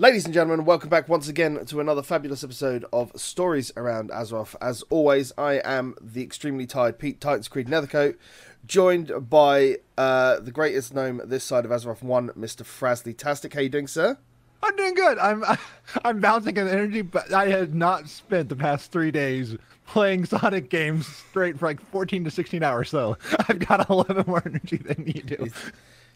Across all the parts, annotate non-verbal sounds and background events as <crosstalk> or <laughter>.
Ladies and gentlemen, welcome back once again to another fabulous episode of Stories Around Azeroth. As always, I am the extremely tired Pete Titans Creed Nethercoat, joined by uh, the greatest gnome this side of Azeroth 1, Mr. Frasley Tastic. How you doing, sir? I'm doing good. I'm <laughs> I'm bouncing on energy, but I had not spent the past three days playing Sonic games straight for like 14 to 16 hours. So <laughs> I've got a little bit more <laughs> energy than you do.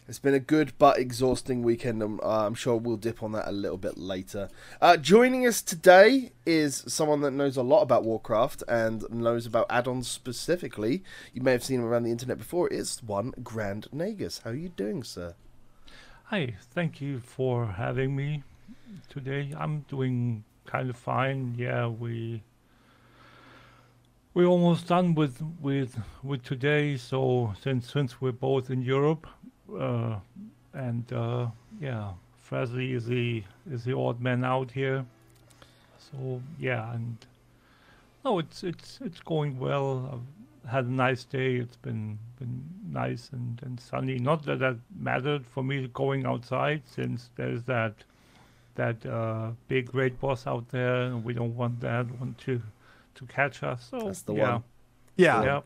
It's, been a good but exhausting weekend. I'm, uh, I'm sure we'll dip on that a little bit later. Uh, joining us today is someone that knows a lot about Warcraft and knows about add-ons specifically. You may have seen him around the internet before. It's one Grand Nagus. How are you doing, sir? Hi, thank you for having me today. I'm doing kind of fine. Yeah, we we're almost done with with with today. So since since we're both in Europe, uh, and uh, yeah, Frasley is the is the odd man out here. So yeah, and no, it's it's it's going well. I've had a nice day. It's been been nice and, and sunny. Not that that mattered for me going outside, since there's that that uh, big raid boss out there, and we don't want that one to to catch us. So That's the yeah, one. Yeah, yeah.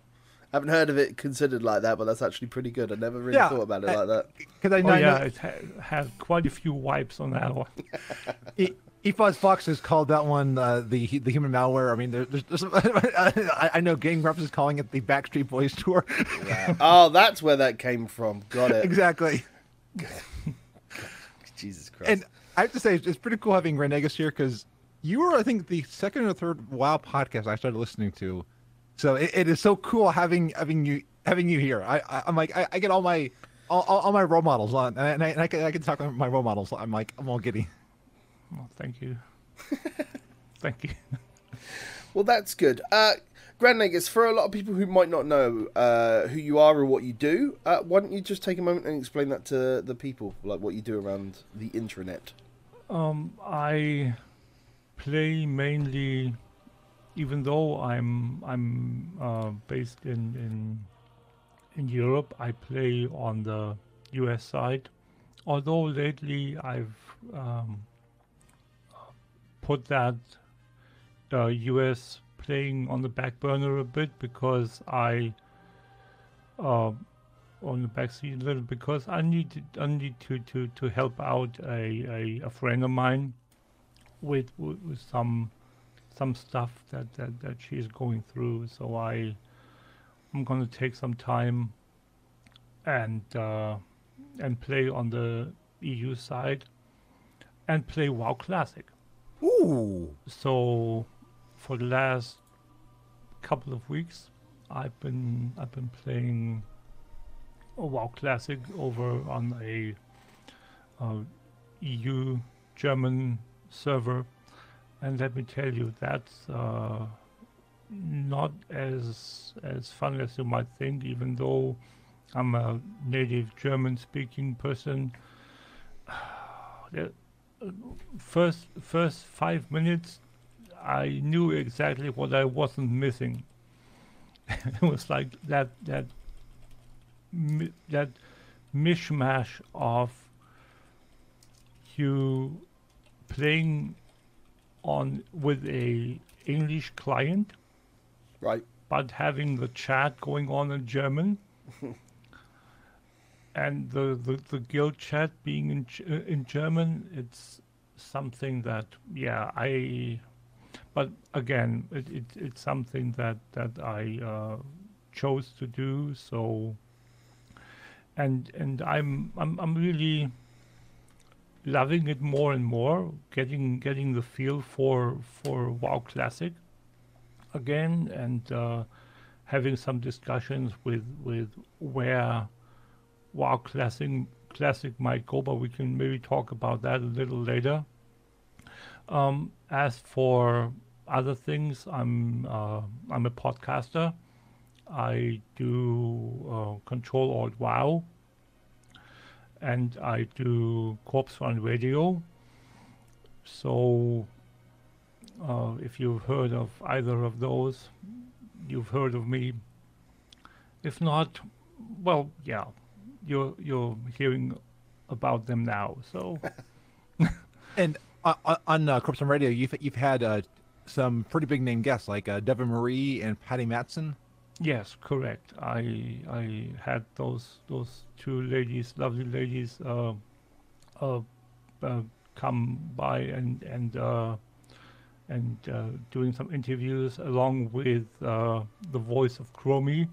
I haven't heard of it considered like that, but that's actually pretty good. I never really Yeah, thought about it I- like that. because I Oh know, yeah, it ha- had quite a few wipes on that one. <laughs> E- Efos Fox has called that one uh, the the human malware. I mean, there, there's, there's <laughs> I, I know Game Grumps is calling it the Backstreet Boys tour. oh, that's where that came from. Got it. <laughs> exactly. Jesus Christ. And I have to say, it's pretty cool having Renegas here because you were, I think, the second or third WoW podcast I started listening to. So it, it is so cool having having you having you here. I, I I'm like I, I get all my all, all, all my role models on, and I, and I can I can talk about my role models. I'm like I'm all giddy. Oh, thank you, <laughs> thank you. Well, that's good. Uh, Grand Nagus, for a lot of people who might not know uh, who you are or what you do, uh, why don't you just take a moment and explain that to the people, like what you do around the intranet? Um, I play mainly, even though I'm I'm uh, based in in in Europe. I play on the U.S. side, although lately I've um, put that uh, U.S. playing on the back burner a bit because I. Uh, on the backseat a little because I need to, I need to, to, to help out a, a, a friend of mine with, with with some some stuff that, that, that she's going through. So I I'm gonna take some time and uh, and play on the EU side and play WoW Classic. Ooh. So for the last couple of weeks, I've been I've been playing a WoW Classic over on a uh, EU German server, and let me tell you, that's uh, not as as fun as you might think. Even though I'm a native German-speaking person, <sighs> the first first five minutes I knew exactly what I wasn't missing. <laughs> it was like that that that mishmash of you playing on with a English client, Right. but having the chat going on in German. <laughs> And the, the, the guild chat being in uh, in German, it's something that yeah I but again, it, it, it's something that that I uh, chose to do. So, and and I'm I'm I'm really loving it more and more. Getting getting the feel for for WoW Classic again, and uh, having some discussions with with where WoW Classic Classic might go. But we can maybe talk about that a little later. Um, as for other things, I'm uh, I'm a podcaster. I do uh, Control Alt Wow, and I do Corpse Run Radio. So, uh, if you've heard of either of those, you've heard of me. If not, well, yeah, you're you're hearing about them now. So. <laughs> And on, on uh, Corpse Run Radio, you've you've had uh, some pretty big name guests like uh, Devin Marie and Patty Mattson. Yes, correct. I I had those those two ladies, lovely ladies, uh, uh, uh, come by and and uh, and uh, doing some interviews along with uh, the voice of Chromie,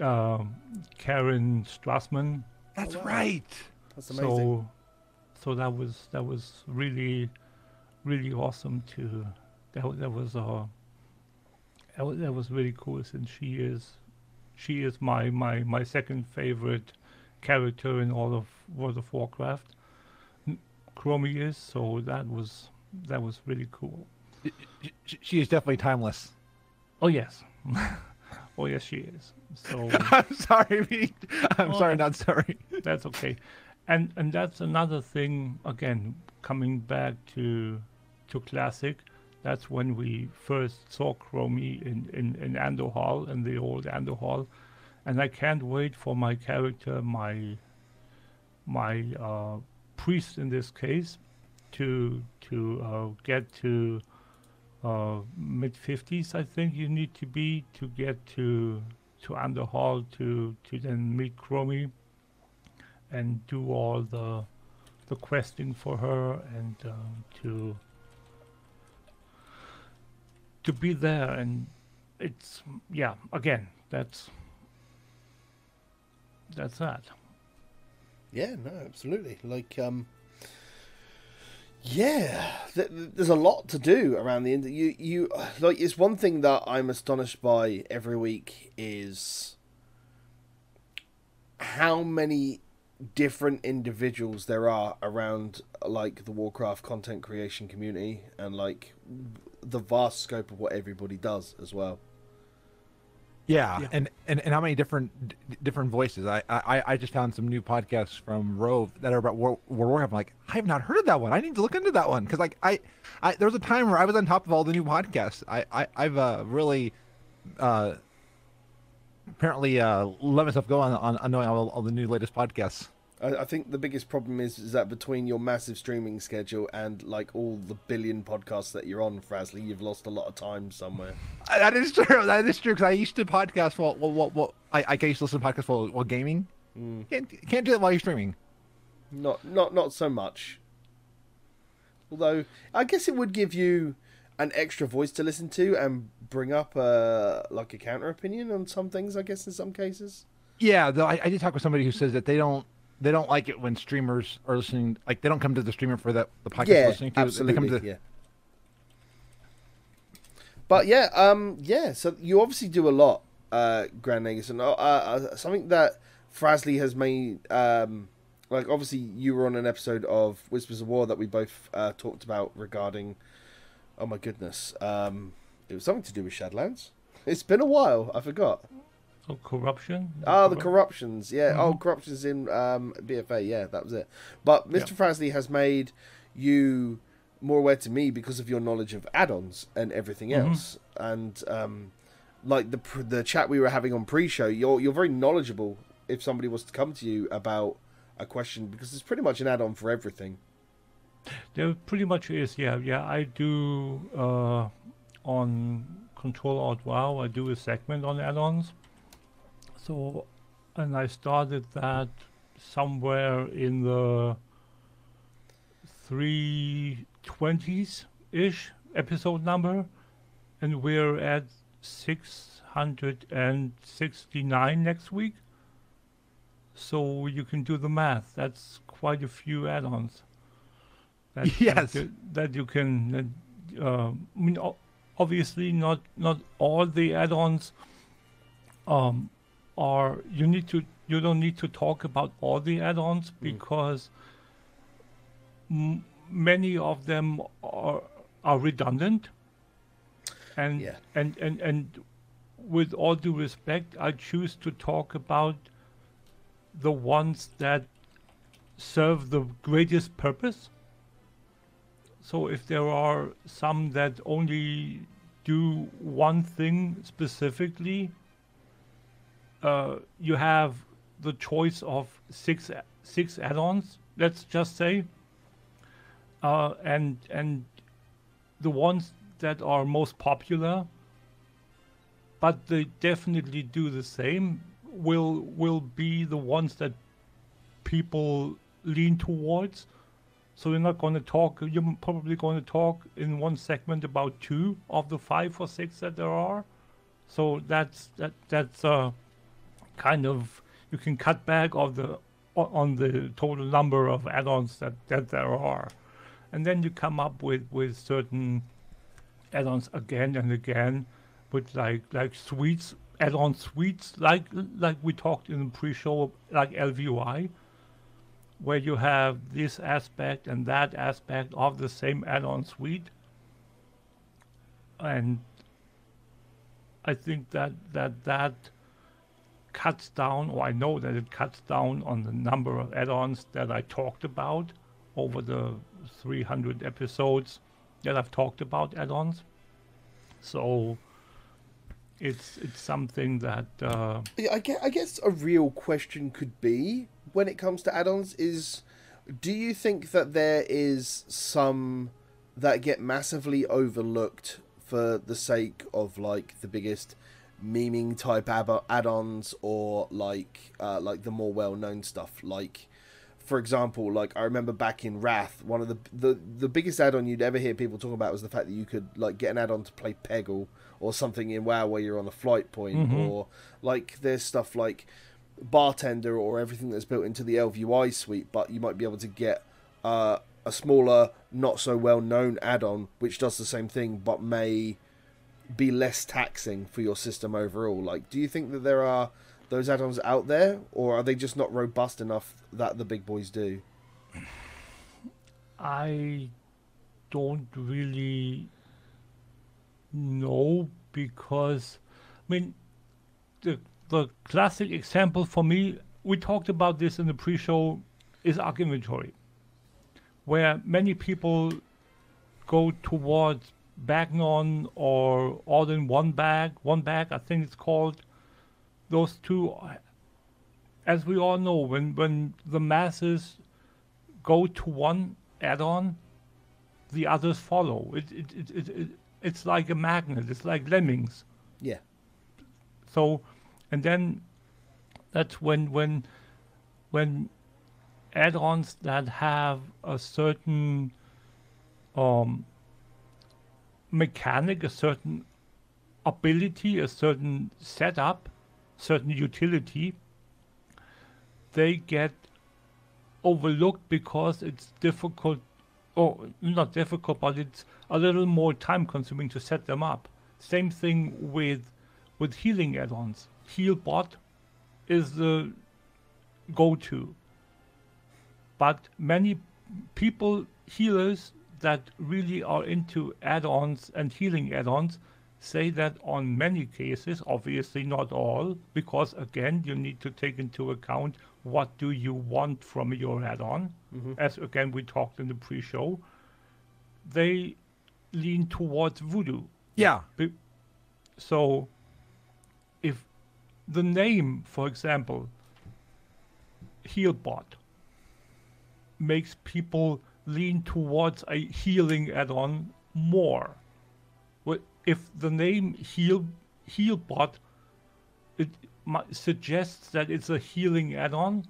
um Karen Strassman. That's wow. right. That's amazing. So so that was that was really really awesome to that that was uh that was, that was really cool since she is she is my my my second favorite character in all of World of Warcraft. Chromie is so that was that was really cool. She, she is definitely timeless. Oh yes. <laughs> oh yes she is. So <laughs> I'm sorry. <laughs> I'm Oh, sorry, not sorry. that's okay and and that's another thing again coming back to to classic that's when we first saw Chromie in, in, in Andorhal, in the old Andorhal. And I can't wait for my character, my my uh, priest in this case, to to uh, get to uh, mid fifties. I think you need to be to get to to Andorhal to to then meet Chromie and do all the the questing for her and uh, to to be there and it's yeah again that's that's that Yeah, no, absolutely. Like, um, yeah, th- th- there's a lot to do around the end. You, you like, it's one thing that I'm astonished by every week is how many different individuals there are around like the Warcraft content creation community and like the vast scope of what everybody does as well. Yeah, Yeah. And, and and how many different d- different voices? I, I I just found some new podcasts from Rove that are about War, War Warcraft. I'm like, I have not heard of that one. I need to look into that one because like I, I there was a time where I was on top of all the new podcasts. I, I I've uh, really, uh, apparently uh, let myself go on on, on knowing all, all the new latest podcasts. I, I think the biggest problem is is that between your massive streaming schedule and like all the billion podcasts that you're on, Frasley, you've lost a lot of time somewhere. Uh, That is true. <laughs> That is true. Because I used to podcast while while, while, while I I used to listen to podcasts while, while gaming. Can't can't do it while you're streaming. Not not not so much. Although I guess it would give you an extra voice to listen to and bring up a like a counter opinion on some things. I guess in some cases. Yeah, though I, I did talk with somebody who says that they don't they don't like it when streamers are listening. Like they don't come to the streamer for that the podcast yeah, listening to. absolutely. They come to, Yeah. But yeah, um, yeah. So you obviously do a lot, uh, Grand Nagus, and uh, uh, something that Frasley has made. Um, like obviously, you were on an episode of Whispers of War that we both uh, talked about regarding. Oh my goodness, um, it was something to do with Shadlands. It's been a while. I forgot. Oh, corruption Oh, the corruptions. Yeah. Oh, Mhm. corruptions in um, BFA. Yeah, that was it. But Mr. Frasley has made you more aware to me because of your knowledge of add-ons and everything Mhm. else. And um, like the the chat we were having on pre-show, you're you're very knowledgeable. If somebody was to come to you about a question, because it's pretty much an add-on for everything. There pretty much is, yeah, yeah. I do uh, on Control Alt Wow. I do a segment on add-ons. So, and I started that somewhere in the three twenties ish episode number, and we're at six hundred and sixty-nine next week. So you can do the math. That's quite a few add-ons. That, <laughs> that Yes. you- That, you can. That, uh, I mean, obviously, not not all the add-ons um, are. You need to. You don't need to talk about all the add-ons mm. because m- many of them are are redundant. And Yeah. and and and with all due respect, I choose to talk about the ones that serve the greatest purpose. So if there are some that only do one thing specifically, uh, you have the choice of six six add-ons. Let's just say. uh, and and the ones that are most popular, but they definitely do the same. Will will be the ones that people lean towards. So you're not going to talk. You're probably going to talk in one segment about two of the five or six that there are. So that's that that's uh, kind of you can cut back on the on the total number of add-ons that, that there are, and then you come up with with certain add-ons again and again, with like like suites add-on suites like like we talked in the pre-show like ElvUI, where you have this aspect and that aspect of the same add-on suite, and I think that that that cuts down, or I know that it cuts down on the number of add-ons that I talked about over the 300 episodes that I've talked about add-ons. So it's it's something that uh, I guess, I guess a real question could be when it comes to add-ons is do you think that there is some that get massively overlooked for the sake of like the biggest memeing type add-ons or like uh, like the more well-known stuff like for example like i remember back in wrath one of the the, the biggest add-on you'd ever hear people talk about was the fact that you could like get an add-on to play peggle or something in wow where you're on a flight point Mhm. or like there's stuff like bartender or everything that's built into the ElvUI suite but you might be able to get uh, a smaller not so well known add-on which does the same thing but may be less taxing for your system overall. Like, do you think that there are those add-ons out there, or are they just not robust enough that the big boys do? I don't really know because I mean the the classic example for me we talked about this in the pre-show is ArkInventory where many people go towards Bagnon or all in one bag one bag I think it's called those two as we all know when when the masses go to one add-on, the others follow. It, it, it, it, it, it's like a magnet. It's like lemmings. Yeah, So, and then that's when when when add-ons that have a certain um, mechanic, a certain ability, a certain setup, certain utility, they get overlooked because it's difficult or not difficult but it's a little more time consuming to set them up. Same thing with with healing add-ons. Healbot is the go-to. But many people healers that really are into add-ons and healing add-ons say that on many cases obviously not all because again you need to take into account what do you want from your add-on. Mm-hmm. As again we talked in the pre-show they lean towards VuhDo. Yeah. So if the name for example healbot makes people lean towards a healing add-on more. If the name heal healbot it suggests that it's a healing add-on.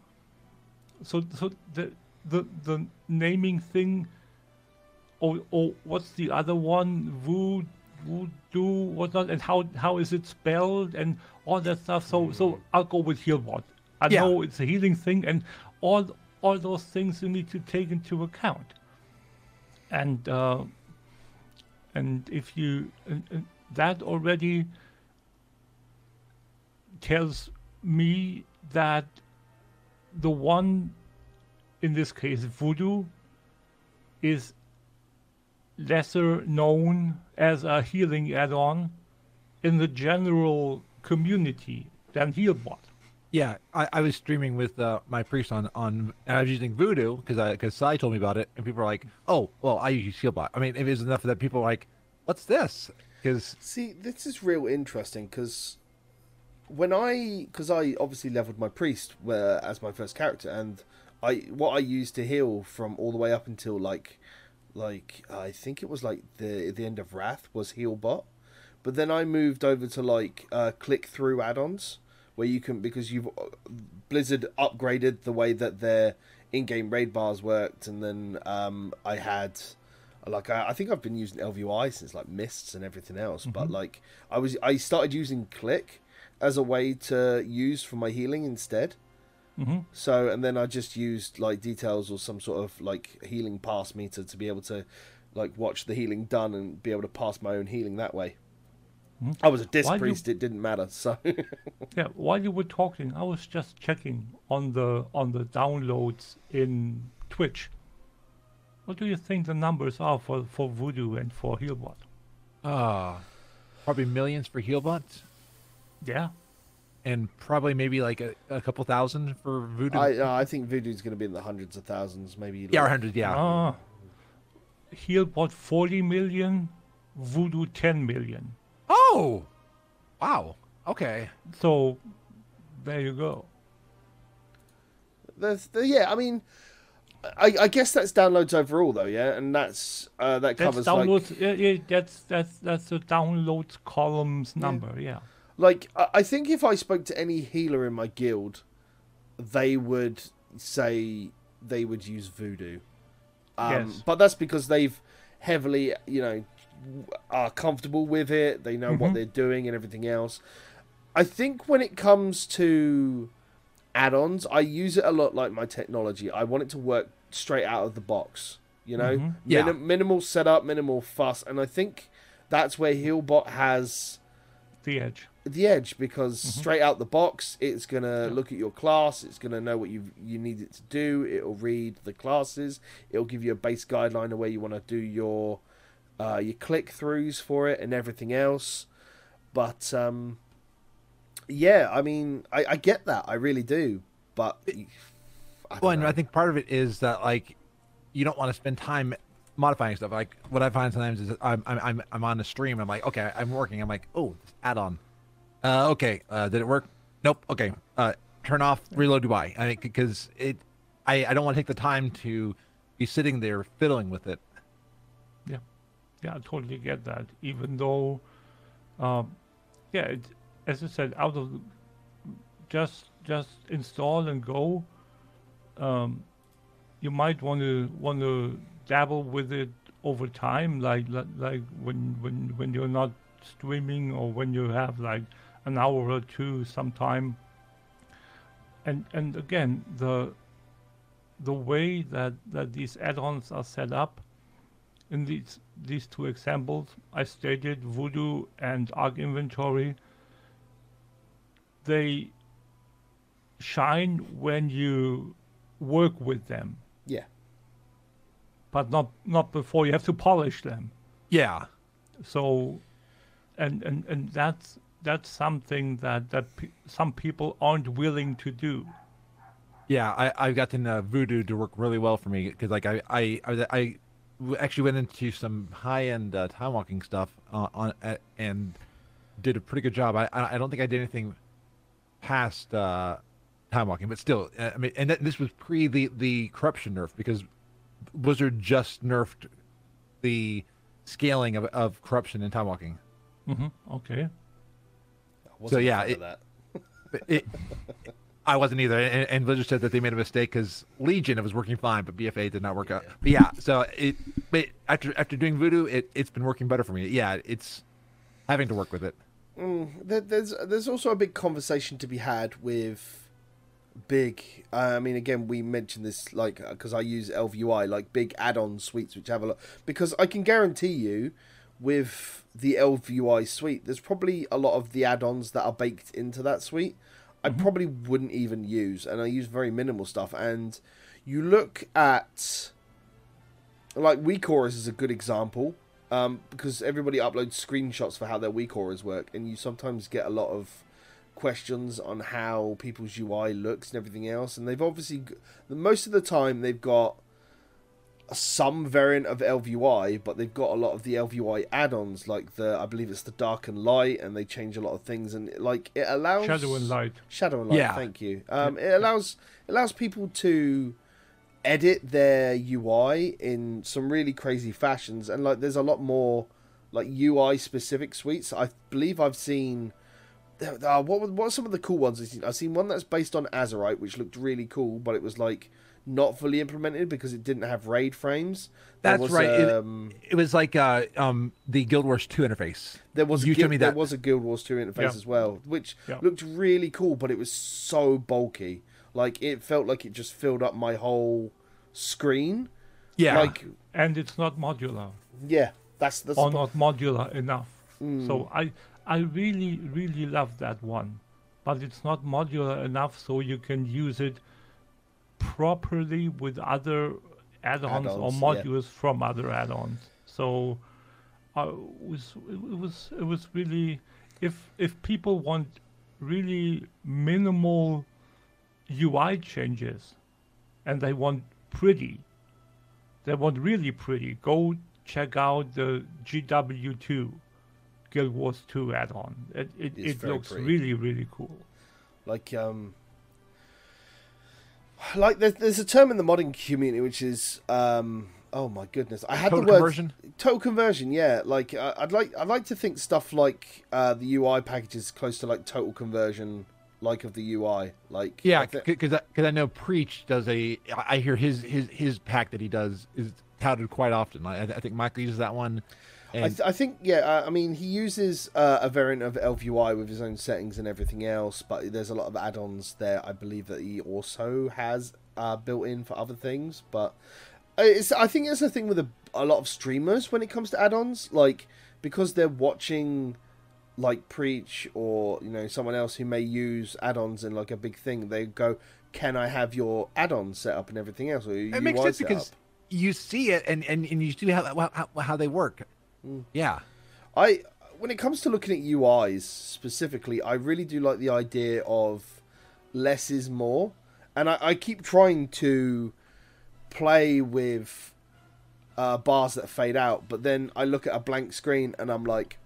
So so the the the naming thing or or what's the other one? Voo VuhDo whatnot and how how is it spelled? And all that stuff. So so hmm. i'll go with healbot. I Yeah. know it's a healing thing and all all those things you need to take into account. And uh and if you that already tells me that the one in this case VuhDo is lesser known as a healing add-on in the general community than healbot Yeah, I, I was streaming with uh, my priest on on. And I was using VuhDo because I because Sai told me about it, and people are like, "Oh, well, I use Shieldbot." I mean, if it's enough that people are like, "What's this?" Because See, this is real interesting because when I, because I obviously leveled my priest where as my first character, and I what I used to heal from all the way up until like like I think it was like the the end of Wrath was Healbot, but then I moved over to like uh, click through add-ons where you can because you've Blizzard upgraded the way that their in-game raid bars worked, and then um, I had like I, I think I've been using ElvUI since like mists and everything else, but like I was I started using Clique as a way to use for my healing instead. hmm So and then I just used like details or some sort of like healing pass meter to be able to like watch the healing done and be able to pass my own healing that way. Mhm. I was a disc Why do- priest; it didn't matter. So <laughs> Yeah, while you were talking, I was just checking on the on the downloads in Twitch. What do you think the numbers are for, for VuhDo and for Healbot? Ah, probably millions for Healbot, Yeah. and probably maybe like a, a couple thousand for VuhDo. I uh, I think VuhDo's going to be in the hundreds of thousands, maybe. yeah, or like- hundred. Yeah. Ah. Healbot 40 million, VuhDo 10 million. Oh, wow. Okay. So there you go. There's, the, yeah, I mean, I, I guess that's downloads overall though, yeah, and that's uh, that That's covers like downloads. yeah, yeah, that's that's that's the downloads columns number. Yeah. like I I think if I spoke to any healer in my guild, they would say they would use VuhDo. Um, Yes. But that's because they've heavily, you know, are comfortable with it. They know what Mhm. they're doing and everything else. I think when it comes to add-ons, I use it a lot like my technology. I want it to work straight out of the box. You know, Mhm. Yeah. Minim- minimal setup, minimal fuss, and I think that's where Healbot has The edge. the edge because Mm-hmm. straight out the box it's gonna look at your class it's gonna know what you you need it to do it'll read the classes it'll give you a base guideline of where you want to do your uh, your click throughs for it and everything else but um yeah i mean i, I get that i really do but I Well, and. I think part of it is that like you don't want to spend time modifying stuff. Like what I find sometimes is that I'm I'm I'm, I'm on the stream. I'm like, okay, I'm working. I'm like, oh, this add-on. Uh, okay, uh, did it work? Nope. Okay, uh, turn off reload Dubai. I think because it, I I don't want to take the time to be sitting there fiddling with it. Yeah, I totally get that. Even though, um, yeah, it, as I said, out of just just install and go. Um, you might want to want to dabble with it over time, like like, like when when when you're not streaming or when you have like an hour or two sometime. And and again, the the way that that these add-ons are set up in these these two examples I stated, VuhDo and ArkInventory, they shine when you work with them, yeah but not not before you have to polish them. Yeah. So, and and and that's that's something that that pe- some people aren't willing to do. Yeah, I I've gotten uh, VuhDo to work really well for me because like I I I, I w- actually went into some high end uh, time walking stuff uh, on uh, and did a pretty good job. I I I don't think I did anything past uh, time walking, but still, uh, I mean, and th- this was pre the the corruption nerf because Blizzard just nerfed the scaling of of corruption in time walking. hmm Okay. So yeah, fan of it- <laughs> it, I wasn't either, and, and Blizzard said that they made a mistake because Legion it was working fine, but BFA did not work out. But yeah, so it, but after after doing VuhDo, it it's been working better for me. Yeah, it's having to work with it. Mm, there, there's there's also a big conversation to be had with big. I mean, again, we mentioned this like uh, because I use ElvUI like big add-on suites which have a lot because I can guarantee you with the ElvUI suite, there's probably a lot of the add-ons that are baked into that suite. I probably wouldn't even use, and I use very minimal stuff. And you look at like WeakAuras is a good example um, because everybody uploads screenshots for how their WeakAuras work, and you sometimes get a lot of questions on how people's UI looks and everything else. And they've obviously most of the time they've got some variant of ElvUI, but they've got a lot of the ElvUI add-ons, like the I believe it's the dark and light, and they change a lot of things, and like it allows Shadow and light. Shadow and Light. Yeah. Thank you. Um, it allows it allows people to edit their UI in some really crazy fashions, and like there's a lot more like UI specific suites. I believe I've seen. Uh, what what are some of the cool ones I've seen? I've seen one that's based on Azerite, which looked really cool, but it was like not fully implemented because it didn't have RAID frames. There That's was, right. It- Um, It was like uh, um, the Guild Wars 2 interface. there was a You Guild, showed me there that. was a Guild Wars 2 interface Yeah. as well, which Yeah. looked really cool, but it was so bulky. Like it felt like it just filled up my whole screen. Yeah. Like and it's not modular yeah, that's that's or not modular enough. Mm. So I I really really love that one, but it's not modular enough so you can use it properly with other add-ons, or Add-ons, yeah. modules from other add-ons. So I was it was it was really if if people want really minimal UI changes and they want pretty they want really pretty go check out the GW2 Guild Wars 2 add-on it it, it looks pretty. really really cool like um like there's, there's a term in the modding community which is um oh my goodness i had Total the word conversion? total conversion yeah like uh, i'd like i'd like to think stuff like uh the ui package is close to like total conversion like of the ui like Yeah, I thi- because I, I know Preach does a. I hear his his his pack that he does is touted quite often. I, I think Michael uses that one. I, th- I think yeah. Uh, I mean, he uses uh, a variant of ElvUI with his own settings and everything else, but there's a lot of add-ons there. I believe that he also has uh, built in for other things, but it's. I think it's a thing with a, a lot of streamers when it comes to add-ons, like because they're watching like preach or you know someone else who may use add-ons in like a big thing they go can i have your add-on set up and everything else or it makes sense because you see it and and, and you see how, how how they work. Mm. Yeah. I when it comes to looking at UIs specifically, I really do like the idea of less is more, and I, I keep trying to play with uh, bars that fade out, but then I look at a blank screen and I'm like,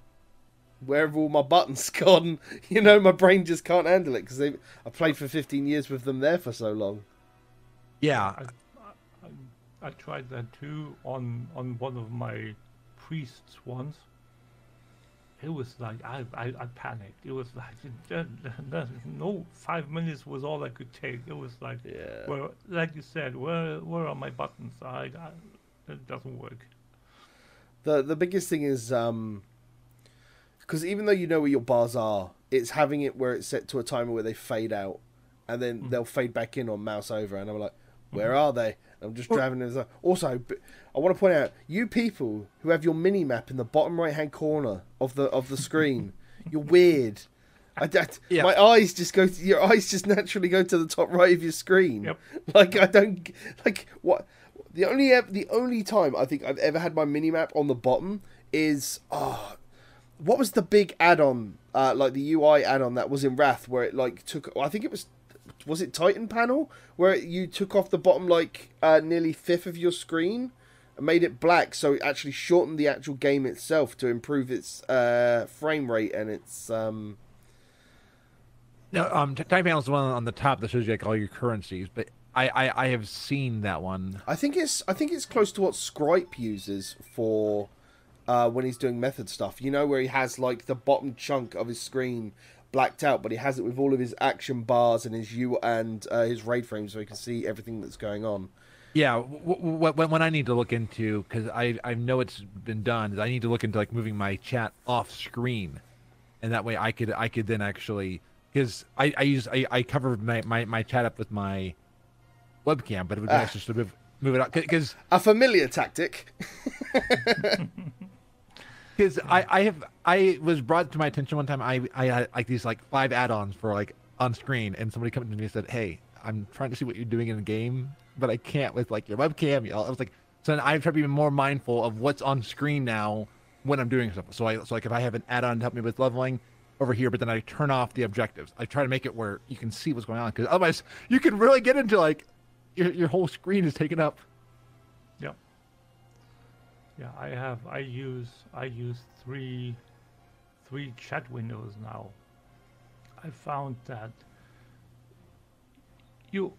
where have all my buttons <laughs> gone? You know, my brain just can't handle it because I played for 15 years with them there for so long. Yeah. I, I, I tried that too on on one of my priests once. It was like I, I, I panicked. It was like <laughs> no five minutes was all I could take. It was like Yeah. well, like you said, where where are my buttons? I, I it doesn't work. The the biggest thing is um because even though you know where your bars are, it's having it where it's set to a timer where they fade out, and then they'll fade back in or mouse over, and I'm like, where are they? I'm just driving them. Also, I want to point out you people who have your mini map in the bottom right hand corner of the of the screen, <laughs> you're weird. I, that, Yeah. My eyes just go. To, your eyes just naturally go to the top right of your screen. Yep. <laughs> Like I don't like what. The only the only time I think I've ever had my mini map on the bottom is oh, what was the big add-on uh, like the UI add-on that was in Wrath where it like took I think it was was it Titan panel where you took off the bottom like uh, nearly fifth of your screen and made it black so it actually shortened the actual game itself to improve its uh, frame rate and its um No, um, t- time panel is the one on the top that shows you like all your currencies, but I, I, I have seen that one. I think it's I think it's close to what Scripe uses for uh, when he's doing method stuff. You know where he has like the bottom chunk of his screen blacked out, but he has it with all of his action bars and his U and uh, his raid frames, so he can see everything that's going on. Yeah, w- w- when I need to look into because I I know it's been done. Is I need to look into like moving my chat off screen, and that way I could I could then actually because I I use I, I cover my, my my chat up with my webcam, but it would be Ah. nice just to move move it up because A familiar tactic. <laughs> <laughs> because I I have I was brought to my attention one time I I had like these like five add-ons for like on screen and somebody came to me and said hey I'm trying to see what you're doing in the game but I can't with like your webcam know I was like so I try to be more mindful of what's on screen now when I'm doing stuff so I so like if I have an add-on to help me with leveling over here but then I turn off the objectives I try to make it where you can see what's going on because otherwise you can really get into like your your whole screen is taken up. Yeah, I have I use I use three three chat windows now. I found that you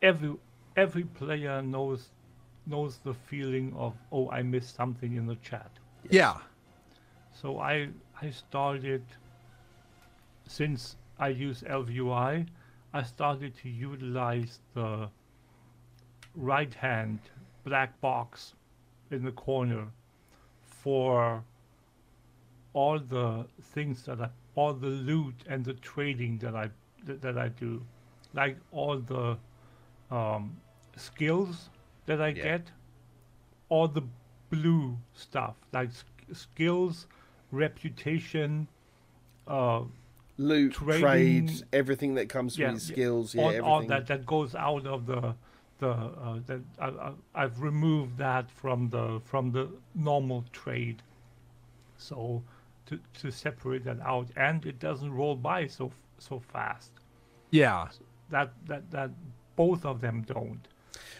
every every player knows knows the feeling of oh I missed something in the chat. Yeah. So I I started since I use ElvUI, I started to utilize the right hand black box in the corner for all the things that I all the loot and the trading that I that, that I do, like all the um, skills that I Yeah. get, all the blue stuff like sk- skills, reputation, uh, Loot, Trading- trade, everything that comes from yeah, yeah, skills, yeah, all, everything. all that that goes out of the the uh, that I, I, I've removed that from the from the normal trade, so to to separate that out, and it doesn't roll by so so fast. Yeah. That that that both of them don't.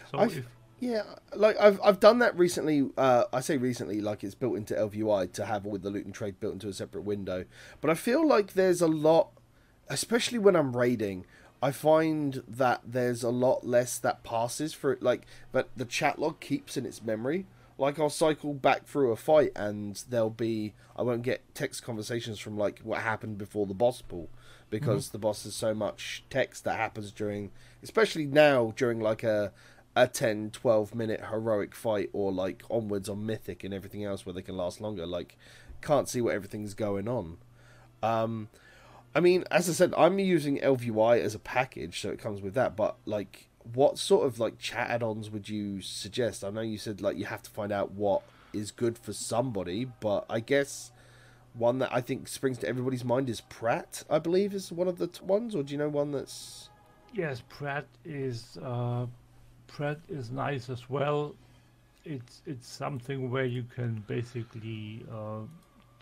So I've- if Yeah, like I've I've done that recently. Uh, I say recently, like it's built into ElvUI to have all the loot and trade built into a separate window. But I feel like there's a lot, especially when I'm raiding. I find that there's a lot less that passes for it. Like, but the chat log keeps in its memory. Like I'll cycle back through a fight and there'll be I won't get text conversations from like what happened before the boss pool because the boss has so much text that happens during especially now during like a a 10 12 minute heroic fight or like onwards on mythic and everything else where they can last longer like can't see what everything's going on um i mean as i said i'm using ElvUI as a package so it comes with that but like what sort of like chat add-ons would you suggest i know you said like you have to find out what is good for somebody but i guess one that i think springs to everybody's mind is Prat i believe is one of the t- ones or do you know one that's yes, Prat is uh, Prat is nice as well. It's it's something where you can basically uh,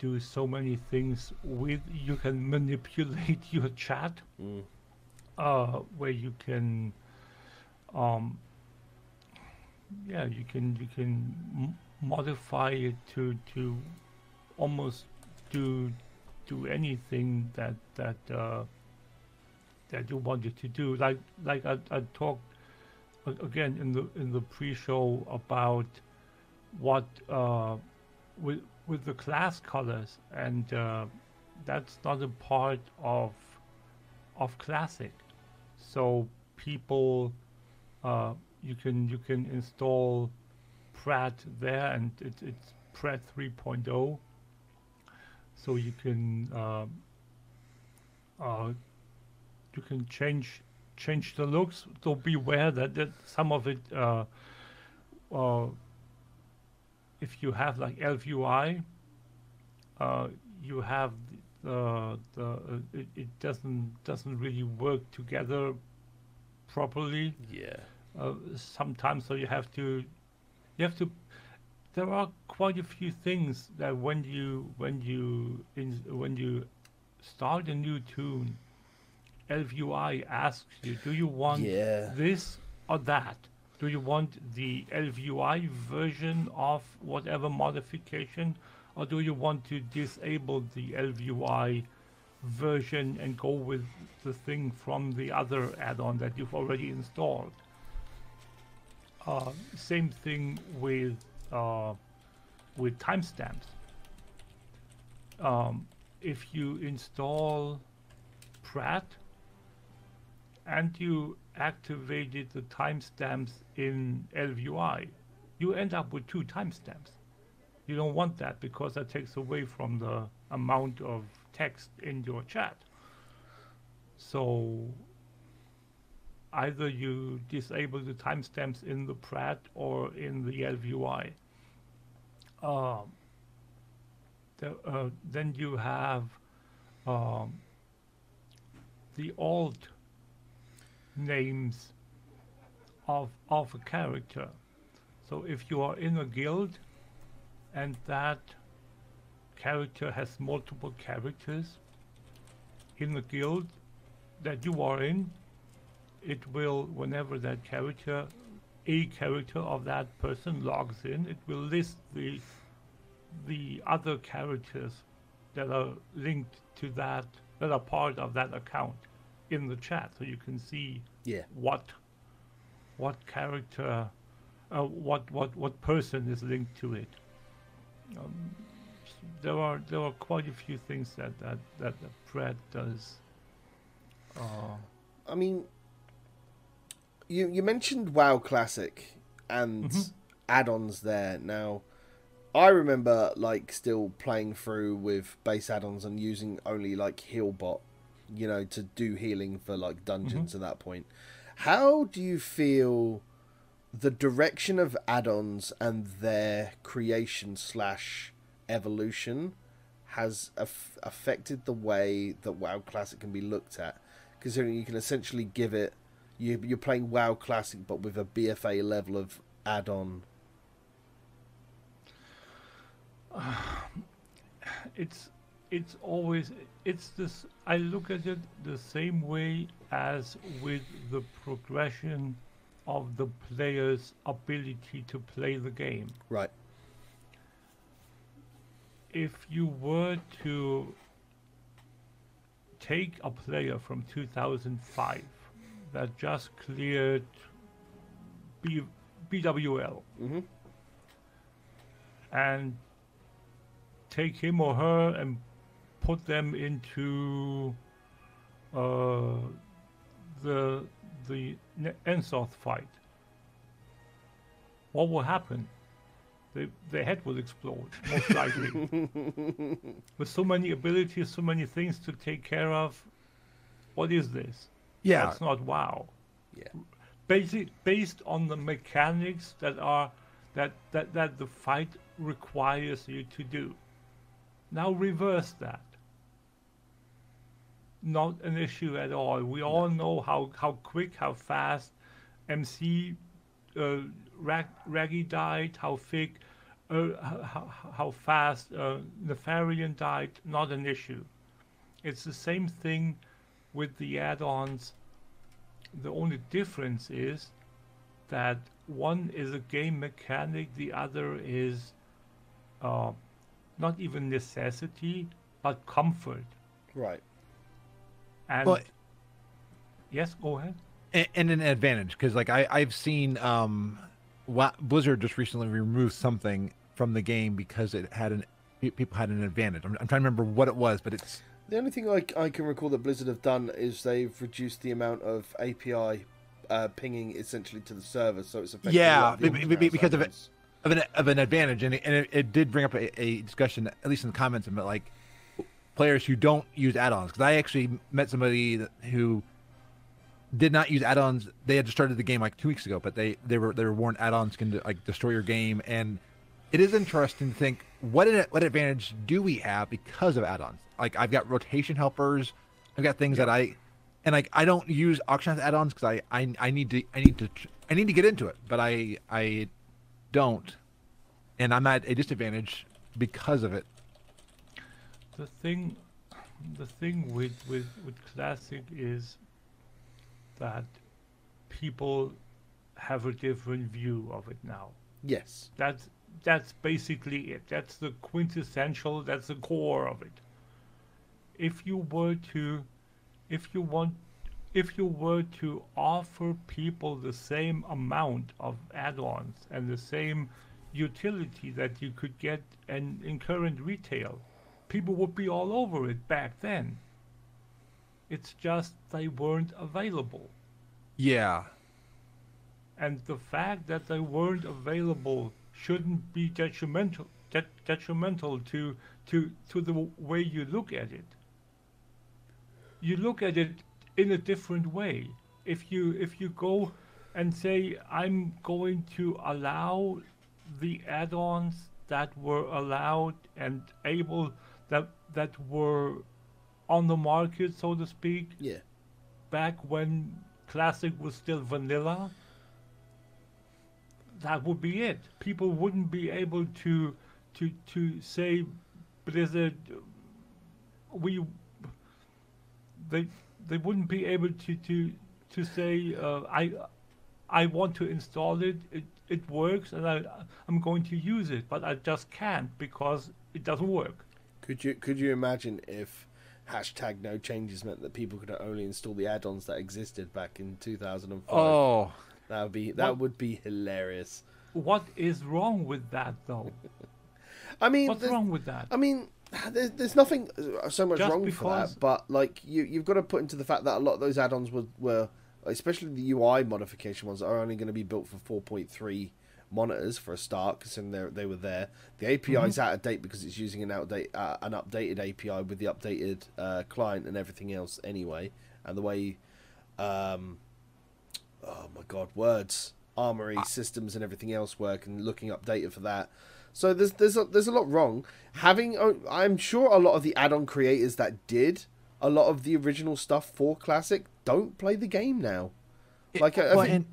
do so many things with. You can manipulate your chat, Mm. uh, where you can, um, yeah, you can you can m- modify it to to almost do do anything that that uh, that you wanted to do. Like like I, I talked again in the in the pre-show about what uh, with with the class colors, and uh, that's not a part of of classic. So people, uh, you can you can install Prat there, and it, it's Prat 3.0. So you can um, uh, you can change change the looks. So beware that, that some of it, uh, uh, if you have like ElvUI, uh, you have the the uh, it, it doesn't doesn't really work together properly. yeah Uh, sometimes so you have to you have to there are quite a few things that when you when you in, when you start a new tune ElvUI asks you do you want Yeah. this or that do you want the ElvUI version of whatever modification or do you want to disable the ElvUI version and go with the thing from the other add-on that you've already installed uh, same thing with uh, with timestamps. Um, if you install Prat and you activated the timestamps in ElvUI, you end up with two timestamps. You don't want that because that takes away from the amount of text in your chat. So either you disable the timestamps in the Prat or in the ElvUI. Um, uh, then you have um, the alt names of of a character. So if you are in a guild and that character has multiple characters in the guild that you are in, it will, whenever that character, a character of that person logs in, it will list the the other characters that are linked to that, that are part of that account in the chat, so you can see yeah what what character, uh, what what what person is linked to it. Um, there are there are quite a few things that that that Fred does. Uh, I mean, you you mentioned WoW Classic and Mhm. add-ons there. Now, I remember like still playing through with base add-ons and using only like Healbot, you know, to do healing for like dungeons mm-hmm. at that point. How do you feel the direction of add-ons and their creation slash evolution has aff- affected the way that WoW Classic can be looked at? Considering you can essentially give it, you, you're playing WoW Classic but with a BFA level of add-on. <sighs> it's it's always it's this i look at it the same way as with the progression of the player's ability to play the game Right. if you were to take a player from 2005 that just cleared B, bwl Mm-hmm. and take him or her and put them into uh, the the N'Zoth fight. What will happen? The, their head will explode, most likely. <laughs> With so many abilities, so many things to take care of, what is this? Yeah, That's not WoW. Yeah. Basic, based on the mechanics that are that, that that the fight requires you to do. Now reverse that. Not an issue at all. We all know how, how quick, how fast MC uh, Rag, Raggy died, how thick, uh, how, how fast uh, Nefarian died. Not an issue. It's the same thing with the add-ons. The only difference is that one is a game mechanic, the other is uh, not even necessity, but comfort. Right. And Well- yes, go ahead. and, and an advantage because like I I've seen um, Wa- Blizzard just recently removed something from the game because it had an people had an advantage. I'm, I'm trying to remember what it was, but it's The only thing I, I can recall that Blizzard have done is they've reduced the amount of API uh, pinging essentially to the server, so it's affecting Yeah, a lot of the be- be- on-premise be- because of it- of an of an advantage, and it, and it, it did bring up a, a discussion, at least in the comments, about like players who don't use add-ons. Because I actually met somebody that, who did not use add-ons. They had just started the game like two weeks ago, but they they were they were warned add-ons can like destroy your game, and it is interesting to think what an, what advantage do we have because of add-ons? Like I've got rotation helpers, I've got things that I and like I don't use auction add-ons because I, I I need to I need to I need to get into it, but I I don't, and I'm at a disadvantage because of it. The thing, the thing with with with classic is that people have a different view of it now. Yes. That's that's basically it. That's the quintessential. That's the core of it. If you were to, if you want, if you were to offer people the same amount of add-ons and the same utility that you could get in, in current retail, people would be all over it back then. It's just they weren't available. Yeah, And the fact that they weren't available shouldn't be detrimental det- detrimental to to to the way you look at it. You look at it in a different way. If you if you go and say I'm going to allow the add-ons that were allowed and able that that were on the market so to speak Yeah. back when classic was still vanilla that would be it people wouldn't be able to to to say blizzard we they they wouldn't be able to to to say uh, i i want to install it it it works and i i'm going to use it but i just can't because it doesn't work Could you could you imagine if hashtag no changes meant that people could only install the add-ons that existed back in 2005? Oh, That would be that What- would be hilarious. What is wrong with that, though? I mean, What's wrong with that? I mean, there's, there's nothing uh, so much Just wrong for because- that, but like you, you've got to put into the fact that a lot of those add-ons were, were especially the UI modification ones, are only going to be built for 4.3 monitors for a start, considering they were there. The API is out of date because it's using an outdate uh, an updated API with the updated uh, client and everything else anyway, and the way, um, oh my god, words, Armory systems and everything else work, and looking up data for that. So there's there's a, there's a lot wrong. Having oh, I'm sure a lot of the add-on creators that did a lot of the original stuff for Classic don't play the game now. Like, I- I well, think- and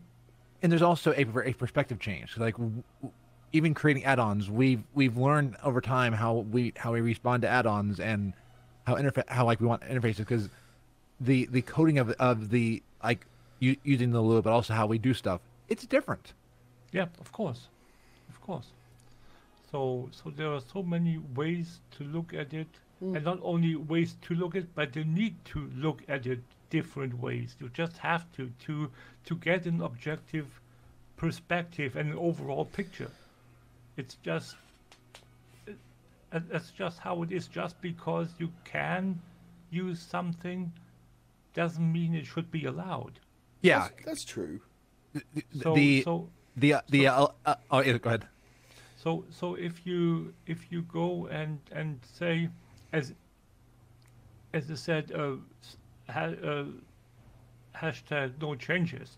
and there's also a, a perspective change. Like w- w- even creating add-ons, we've we've learned over time how we how we respond to add-ons and how interfa- how like we want interfaces because the the coding of of the like u- using the lua, but also how we do stuff, it's different. Yeah, of course, of course. So, so there are so many ways to look at it, mm. and not only ways to look at, it, but you need to look at it different ways. You just have to to to get an objective perspective and an overall picture. It's just it, it- that's just how it is. Just because you can use something doesn't mean it should be allowed. Yeah, that's, that's true. So, the so the uh, the uh, uh, oh yeah, go ahead. So so if you if you go and and say as as I said uh, s- ha, uh, hashtag no changes.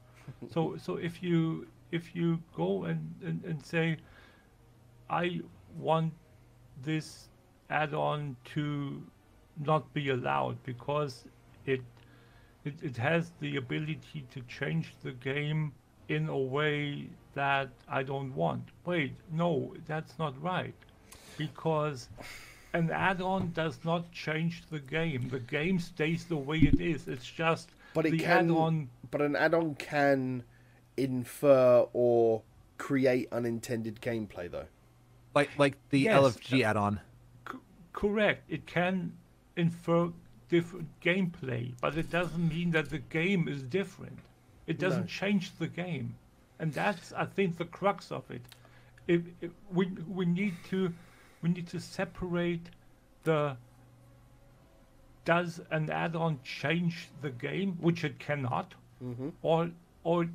so <laughs> so if you if you go and, and, and say I want this add-on to not be allowed because it it, it has the ability to change the game in a way that I don't want. Wait, no, that's not right. Because an add on does not change the game. The game stays the way it is. It's just But it the can. add on. But an add-on can infer or create unintended gameplay, though. Like like the Yes, LFG add-on. C- correct. It can infer different gameplay, but it doesn't mean that the game is different. It doesn't No. change the game, and that's I think the crux of it. If, if we we need to we need to separate the does an add-on change the game, which it cannot, mm-hmm. or or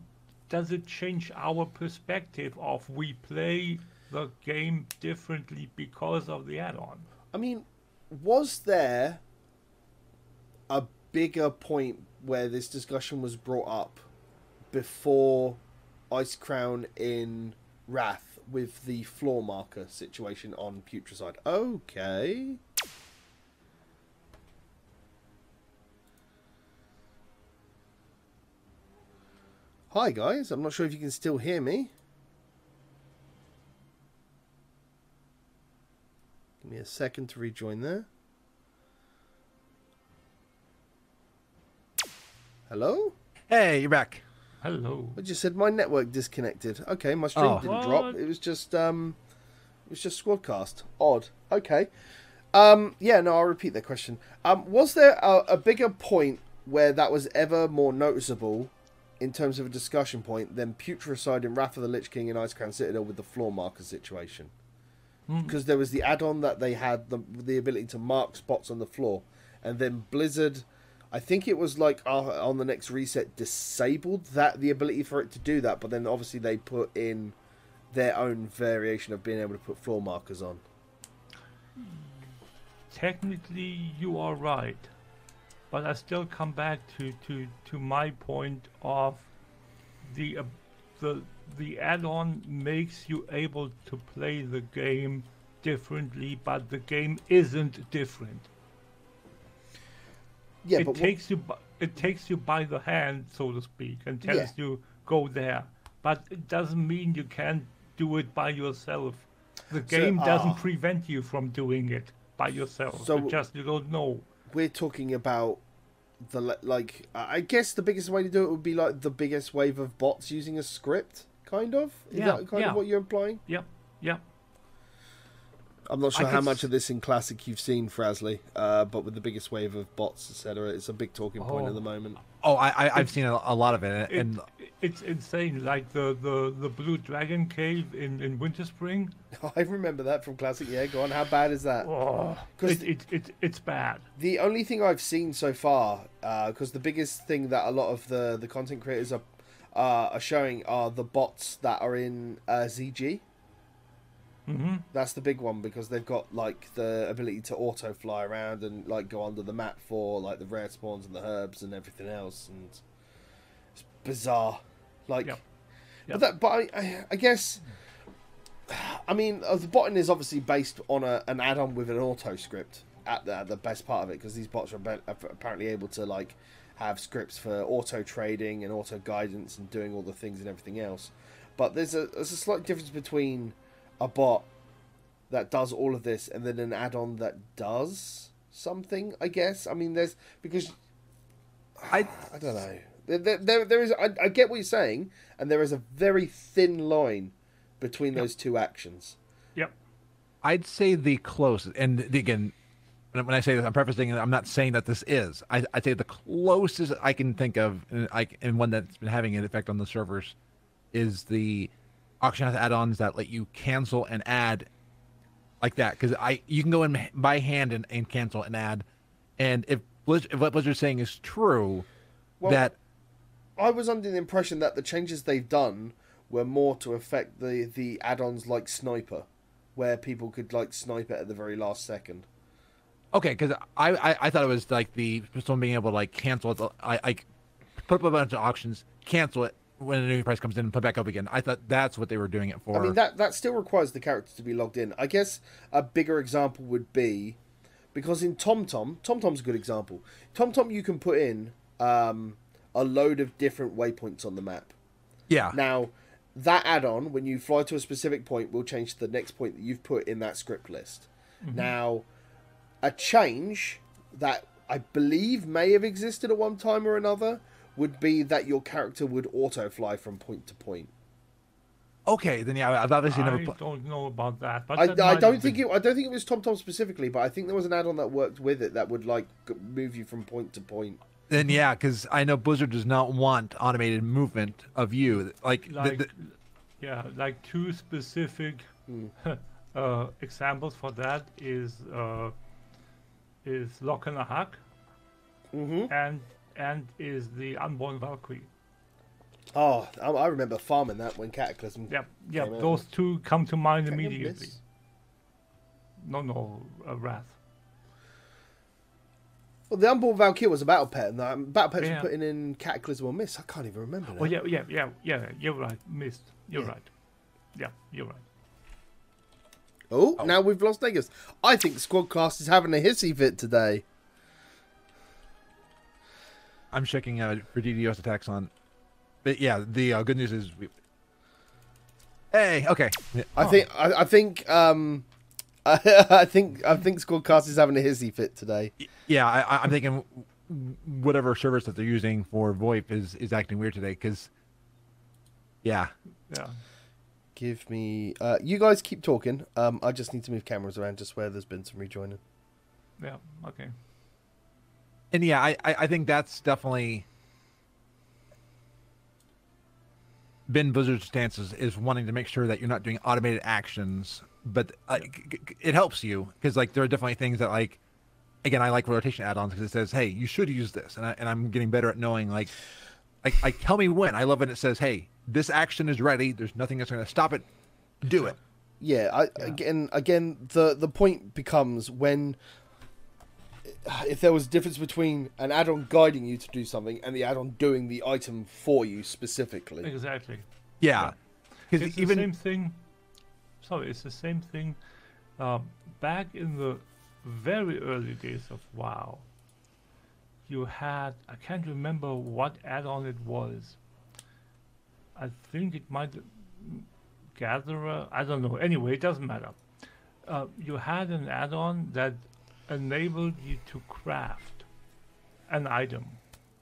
does it change our perspective of we play the game differently because of the add-on? I mean, was there a bigger point where this discussion was brought up before Icecrown in Wrath with the floor marker situation on Putricide? Okay. Hi guys, I'm not sure if you can still hear me. Give me a second to rejoin there. Hello? Hey, you're back. Hello. I just said my network disconnected. Okay, my stream Oh. didn't drop. It was just um it was just Squadcast. Odd. Okay. Um yeah, no, I'll repeat that question. Um was there a, a bigger point where that was ever more noticeable in terms of a discussion point than Putricide in Wrath of the Lich King and Icecrown Citadel with the floor marker situation? Because there was the add-on that they had the the ability to mark spots on the floor, and then Blizzard, I think it was like uh, on the next reset disabled that the ability for it to do that, but then obviously they put in their own variation of being able to put floor markers on. Technically, you are right, but I still come back to to to my point of the uh, the the add-on makes you able to play the game differently, but the game isn't different. Yeah, it what- takes you by, it takes you by the hand, so to speak, and tells Yeah. you go there. But it doesn't mean you can't do it by yourself. The game doesn't ah. prevent you from doing it by yourself. So- So just you don't know. we're talking about the like I guess the biggest way to do it would be like the biggest wave of bots using a script, kind of. Is Yeah, that kind yeah. of what you're implying? Yep, yep. I'm not I sure how much s- of this in classic you've seen, Frasley, uh, but with the biggest wave of bots, etc., it's a big talking point Oh. at the moment. Oh, I, I I've seen a, a lot of it, It, and it's insane. Like the, the, the blue dragon cave in, in Winterspring. <laughs> I remember that from Classic. Yeah, go on. How bad is that? Oh, 'Cause it, it, it, it's bad. The only thing I've seen so far, because the biggest thing that a lot of the, the content creators are uh, are showing are the bots that are in uh, ZG. Hmm That's the big one because they've got like the ability to auto fly around and like go under the map for like the rare spawns and the herbs and everything else, and it's bizarre. Like, Yep. but that, but I, I, I guess, I mean, uh, the botting is obviously based on a, an add-on with an auto script at the, at the best part of it because these bots are apparently able to like have scripts for auto trading and auto guidance and doing all the things and everything else. But there's a there's a slight difference between a bot that does all of this and then an add-on that does something. I guess. I mean, there's because I <sighs> I don't know. There, there, there, there is. I, I get what you're saying, and there is a very thin line between those two actions. Yep. I'd say the closest, and again, when when I say this, I'm prefacing it. I'm not saying that this is. I, I'd say the closest I can think of, and, I, and one that's been having an effect on the servers, is the auction house add-ons that let you cancel and add, like that. Because I you can go in by hand and, and cancel and add, and if, Blizz, if what Blizzard's saying is true, Well, that I was under the impression that the changes they've done were more to affect the the add-ons like Sniper, where people could like snipe it at the very last second. Okay, because I, I I thought it was like the someone being able to like cancel it. I I put up a bunch of auctions, cancel it when a new price comes in, and put back up again. I thought that's what they were doing it for. I mean that that still requires the character to be logged in. I guess a bigger example would be because in TomTom, TomTom's a good example. TomTom you can put in um, a load of different waypoints on the map. yeah, Now, that add-on, when you fly to a specific point, will change to the next point that you've put in that script list. Now, a change that I believe may have existed at one time or another would be that your character would auto fly from point to point. okay, then yeah, I've obviously never. I pl- don't know about that. But I, that I don't think been- it. I don't think it was TomTom specifically, but I think there was an add-on that worked with it that would like move you from point to point. then yeah, because I know Blizzard does not want automated movement of you. Like, like the- yeah like two specific Hmm. <laughs> uh, examples for that is uh, is Loque'nahak Mm-hmm. and and is the Unborn Valkyrie. Oh, I, I remember farming that when Cataclysm. Yep, yep. Came out. Those two come to mind Can immediately. miss? No, no, uh, Wrath. Well, the Unborn Valkyrie was a battle pet, and um, battle pets Yeah. were putting in Cataclysm or Miss. I can't even remember. Now. Oh yeah, yeah, yeah, yeah. You're right. Missed. You're Yeah. right. Yeah, you're right. Oh, now we've lost Nagus. I think Squadcast is having a hissy fit today. I'm checking out for DDoS attacks on. But yeah, the uh, good news is. We... Hey, okay. Yeah, I think. I, I think. Um, <laughs> I, think. I think Squadcast is having a hissy fit today. Yeah, I, I- I'm thinking whatever service that they're using for VoIP is is acting weird today because. Yeah, Yeah. Give me. Uh, you guys keep talking. Um, I just need to move cameras around just where there's been some rejoining. Yeah. Okay. And yeah, I I, think that's definitely been Blizzard's stance is, is wanting to make sure that you're not doing automated actions, but uh, it helps you because like there are definitely things that like again I like rotation add-ons because it says hey you should use this and I, and I'm getting better at knowing like like like tell me when. I love when it says hey this action is ready. There's nothing that's going to stop it. Do it. Yeah, I, again, again, the the point becomes when if there was a difference between an add-on guiding you to do something and the add-on doing the item for you specifically. Exactly. yeah because It's even the same thing. Sorry, it's the same thing. Um, back in the very early days of WoW, you had I can't remember what add-on it was. I think it might Gatherer. I don't know. Anyway, it doesn't matter. Uh, you had an add-on that enabled you to craft an item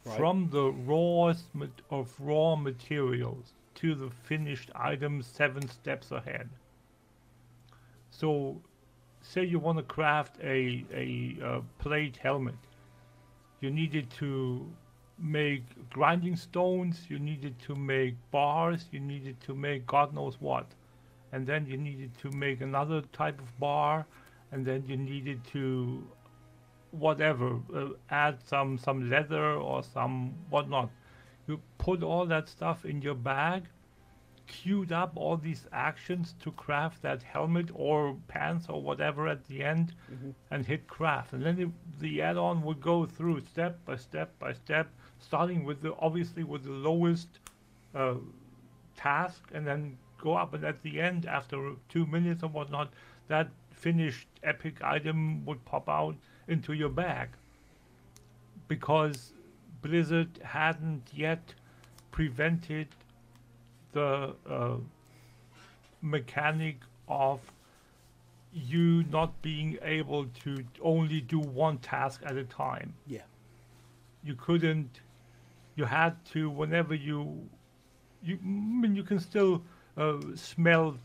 Right. from the rawest of raw materials to the finished item seven steps ahead. So, say you want to craft a a uh, plate helmet, you needed to make grinding stones, you needed to make bars, you needed to make God knows what. And then you needed to make another type of bar, and then you needed to whatever uh, add some some leather or some whatnot. You put all that stuff in your bag queued up all these actions to craft that helmet or pants or whatever at the end and hit craft. And then the, the add-on would go through step by step by step starting with the obviously with the lowest uh, task and then go up. And at the end after two minutes or whatnot that finished epic item would pop out into your bag because blizzard hadn't yet prevented the uh, mechanic of you not being able to only do one task at a time Yeah. you couldn't you had to whenever you you I mean you can still uh, smell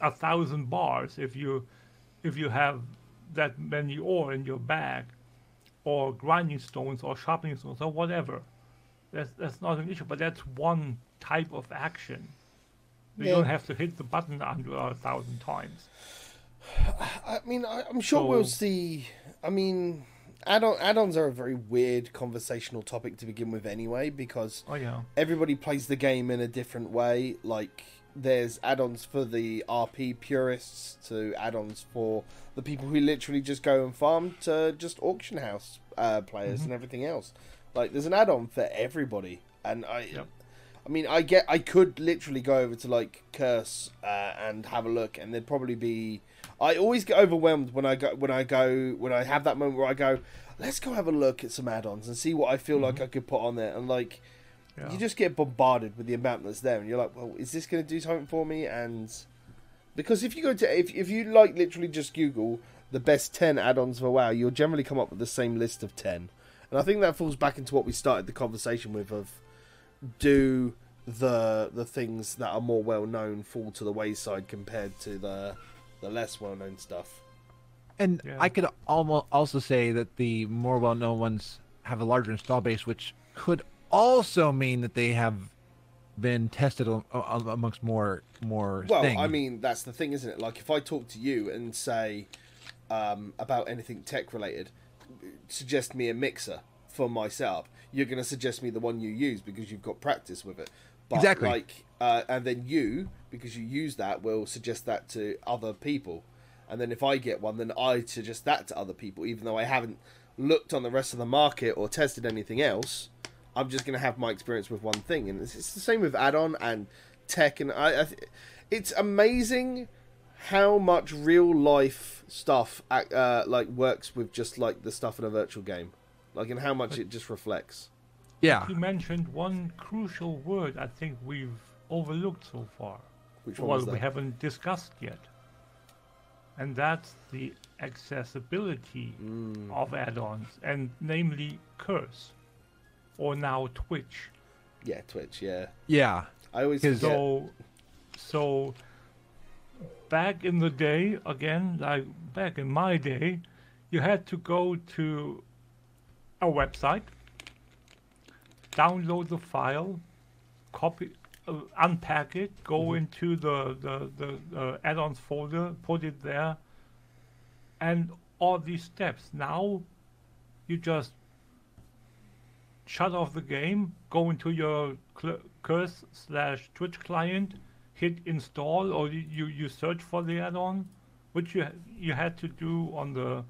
a thousand bars if you if you have that many ore in your bag or grinding stones or sharpening stones or whatever that's that's not an issue but that's one type of action you Yeah. don't have to hit the button under a thousand times <sighs> I mean, I, I'm sure we'll see. I mean, add-on add-ons are a very weird conversational topic to begin with, anyway, because oh yeah everybody plays the game in a different way. Like, there's add-ons for the RP purists to add-ons for the people who literally just go and farm to just auction house uh, players and everything else. Like, there's an add-on for everybody, and I. Yep. I mean, I get. I could literally go over to like Curse uh, and have a look, and there'd probably be. I always get overwhelmed when I go when I go when I have that moment where I go, let's go have a look at some add-ons and see what I feel like I could put on there, and like yeah you just get bombarded with the amount that's there, and you're like, well, is this going to do something for me? And because if you go to if if you like literally just Google the best ten add-ons for WoW, you'll generally come up with the same list of ten, and I think that falls back into what we started the conversation with of do the the things that are more well known fall to the wayside compared to the the less well known stuff. And Yeah. I could almost also say that the more well-known ones have a larger install base, which could also mean that they have been tested amongst more more Well, things. I mean, that's the thing, isn't it? Like, if I talk to you and say um, about anything tech related, suggest me a mixer for my setup, you're going to suggest me the one you use because you've got practice with it. But, Exactly. Like, uh, and then you, because you use that, will suggest that to other people. And then if I get one, then I suggest that to other people, even though I haven't looked on the rest of the market or tested anything else. I'm just going to have my experience with one thing, and it's, it's the same with add-on and tech. And I, I th- it's amazing how much real life stuff uh, like works with just like the stuff in a virtual game, like and how much it just reflects. yeah, You mentioned one crucial word I think we've overlooked so far. Which one well, was we haven't discussed yet. And that's the accessibility Mm. of add-ons, and namely Curse, or now Twitch. Yeah, Twitch. Yeah, yeah. I always 'Cause- forget. So, so back in the day, again, like back in my day, you had to go to a website, download the file, copy, uh, unpack it, go into the the, the uh, add-ons folder, put it there, and all these steps. Now, you just shut off the game, go into your cl- Curse slash Twitch client, hit install, or you, you, search for the add-on, which you you had to do on the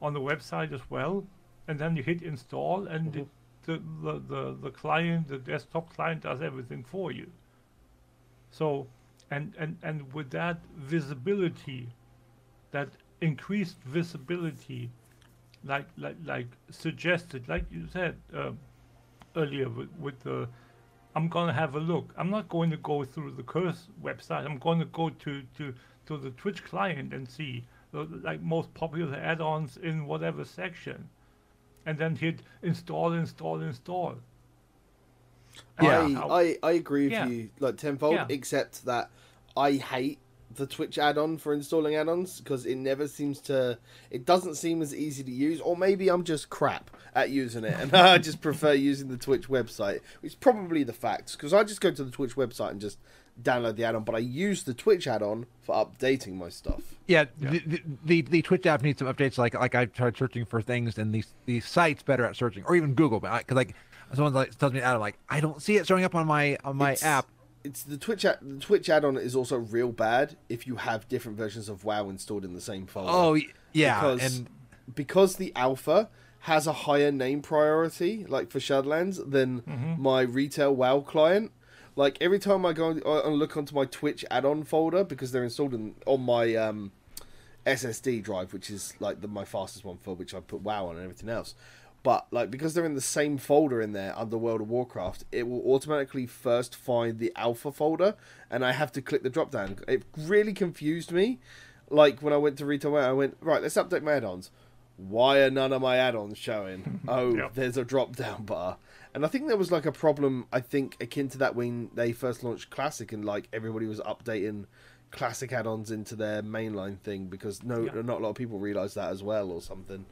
on the website as well, and then you hit install, and it, the, the the the client, the desktop client, does everything for you. So, and and and with that visibility, that increased visibility, like like like suggested, like you said uh, earlier with, with the, I'm gonna have a look. I'm not going to go through the Curse website. I'm going to go to to to the Twitch client and see the like most popular add-ons in whatever section, and then hit install, install, install. And Yeah. I, I I agree with Yeah. you like tenfold, Yeah. except that I hate the Twitch add-on for installing add-ons because it never seems to. It doesn't seem as easy to use, or maybe I'm just crap at using it, and <laughs> I just prefer using the Twitch website, which is probably the fact because I just go to the Twitch website and just download the add-on, but I use the Twitch add-on for updating my stuff. Yeah, The, the, the the Twitch app needs some updates. Like like I tried searching for things, and these these sites better at searching, or even Google. But because like someone like tells me out, I'm like I don't see it showing up on my on my It's- app. It's the Twitch ad- the Twitch add-on is also real bad if you have different versions of WoW installed in the same folder. Oh yeah, because and because the alpha has a higher name priority, like for Shadowlands, than my retail WoW client. Like every time I go and look onto my Twitch add-on folder because they're installed in, on my um, SSD drive, which is like the, my fastest one for which I put WoW on and everything else. But like because they're in the same folder in there under World of Warcraft, it will automatically first find the alpha folder, and I have to click the drop down. It really confused me. Like when I went to retail, I went right. Let's update my add-ons. Why are none of my add-ons showing? <laughs> Oh, Yep. there's a drop-down bar. And I think there was like a problem. I think akin to that when they first launched Classic, and like everybody was updating Classic add-ons into their mainline thing because no, not a lot of people realized that as well, or something.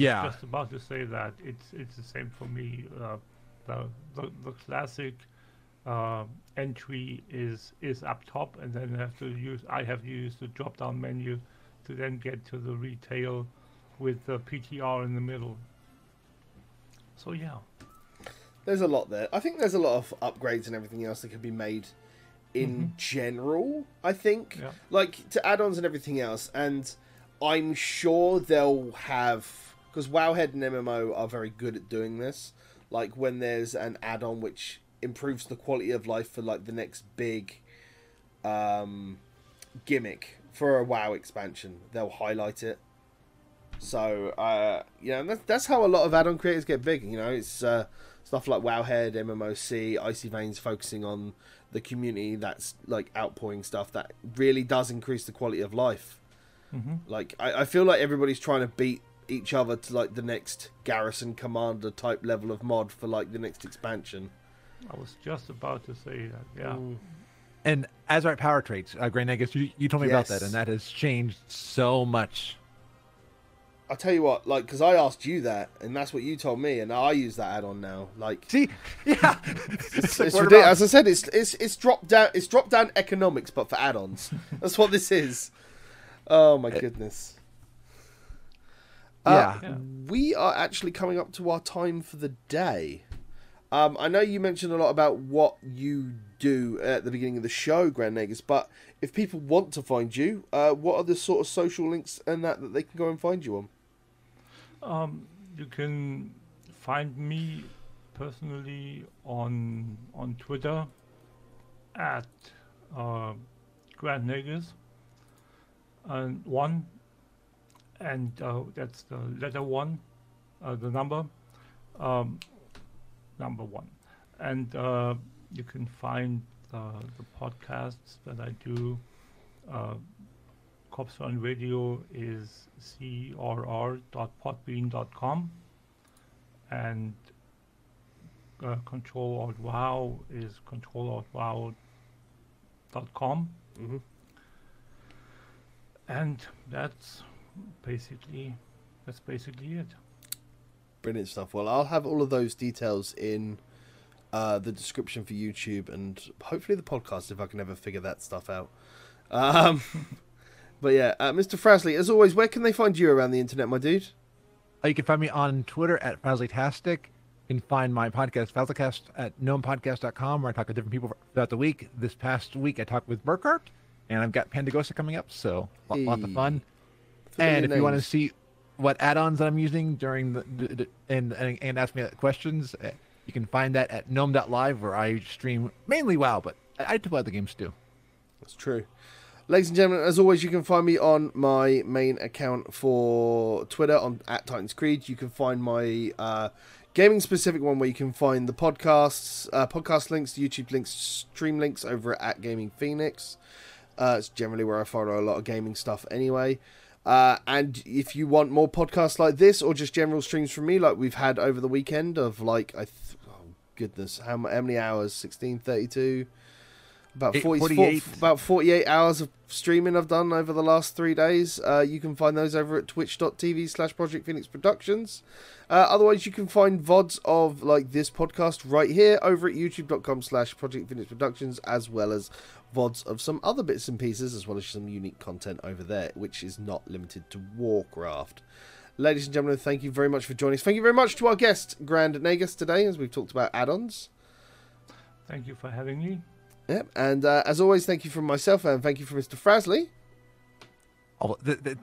Yep. I was Yeah. just about to say that it's it's the same for me. Uh, the, the the classic uh, entry is is up top, and then I have to use I have to use the drop down menu to then get to the retail with the PTR in the middle. So yeah, There's a lot there. I think there's a lot of upgrades and everything else that could be made in general. I think, Yeah. like to add-ons and everything else, and I'm sure they'll have because Wowhead and MMO are very good at doing this. Like when there's an add-on which improves the quality of life for like the next big um, gimmick for a WoW expansion, they'll highlight it. So uh, you know that's, that's how a lot of add-on creators get big. You know, it's uh, stuff like Wowhead, MMOC, Icy Veins focusing on the community that's like outpouring stuff that really does increase the quality of life. hmm Like I, I feel like everybody's trying to beat each other to like the next Garrison Commander type level of mod for like the next expansion. I was just about to say that. Yeah, Mm. and Azerite power traits. Uh, Grand Nagus, you, you told me about that, and that has changed so much. I'll tell you what, like, because I asked you that, and that's what you told me, and I use that add-on now. Like, See, <laughs> yeah, it's, like, it's <laughs> ridiculous. As I said, it's it's it's drop down. It's drop down economics, but for add-ons. <laughs> That's what this is. Oh my goodness. Uh, Yeah. Yeah. we are actually coming up to our time for the day. Um, I know you mentioned a lot about what you do at the beginning of the show, Grand Nagus, but if people want to find you, uh, what are the sort of social links and that that they can go and find you on? Um, you can find me personally on on Twitter at uh, Grand Nagus and one, and uh, that's the letter one, uh, the number, um, number one, and uh, you can find the podcasts that I do. Uh, Corpse Run Radio is crr.podbean.com and uh, Control Alt Wow is controlaltwow.com Mhm. and that's basically that's basically it. Brilliant stuff. Well, I'll have all of those details in uh, the description for YouTube and hopefully the podcast if I can ever figure that stuff out. Um, <laughs> but yeah, uh, Mr. Frasley, as always, where can they find you around the internet, my dude? Uh, you can find me on Twitter at Fazlytastic. You can find my podcast, Fazlecast, at gnomepodcast.com, where I talk to different people throughout the week. This past week, I talked with Burkhart, and I've got Pandagosa coming up, so lo- lots of fun. And if you want to see what add-ons that I'm using during the, the, the- and, and and ask me questions, uh, you can find that at gnome.live, where I stream mainly WoW, but I, I do other games too. That's true. Ladies and gentlemen, as always, you can find me on my main account for Twitter on at Titans Creed. You can find my uh, gaming specific one where you can find the podcasts, uh, podcast links, YouTube links, stream links over at Gaming Phoenix. Uh, it's generally where I follow a lot of gaming stuff anyway. Uh, and if you want more podcasts like this or just general streams from me, like we've had over the weekend of like I, th- oh goodness, how, how many hours? Sixteen thirty-two. About 40, 48. about 48 hours of streaming I've done over the last three days. Uh, you can find those over at twitch.tv slash Project Phoenix Productions. Uh, otherwise, you can find VODs of like this podcast right here over at youtube.com slash Project Phoenix Productions, as well as VODs of some other bits and pieces, as well as some unique content over there, which is not limited to Warcraft. Ladies and gentlemen, thank you very much for joining us. Thank you very much to our guest, Grand Nagus, today, as we've talked about add-ons. Thank you for having me. Yep, and uh, as always, thank you from myself and thank you from Mr. Frasley. Oh, th- th- th-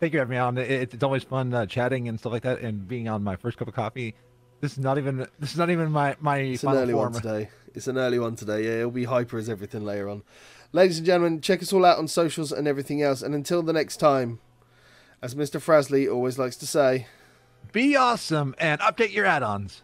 thank you for having me on. It, it's always fun uh, chatting and stuff like that, and being on my first cup of coffee. This is not even this is not even my my It's an early form. one today. It's an early one today. Yeah, it'll be hyper as everything later on. Ladies and gentlemen, check us all out on socials and everything else. And until the next time, as Mr. Frasley always likes to say, Be awesome and update your add-ons.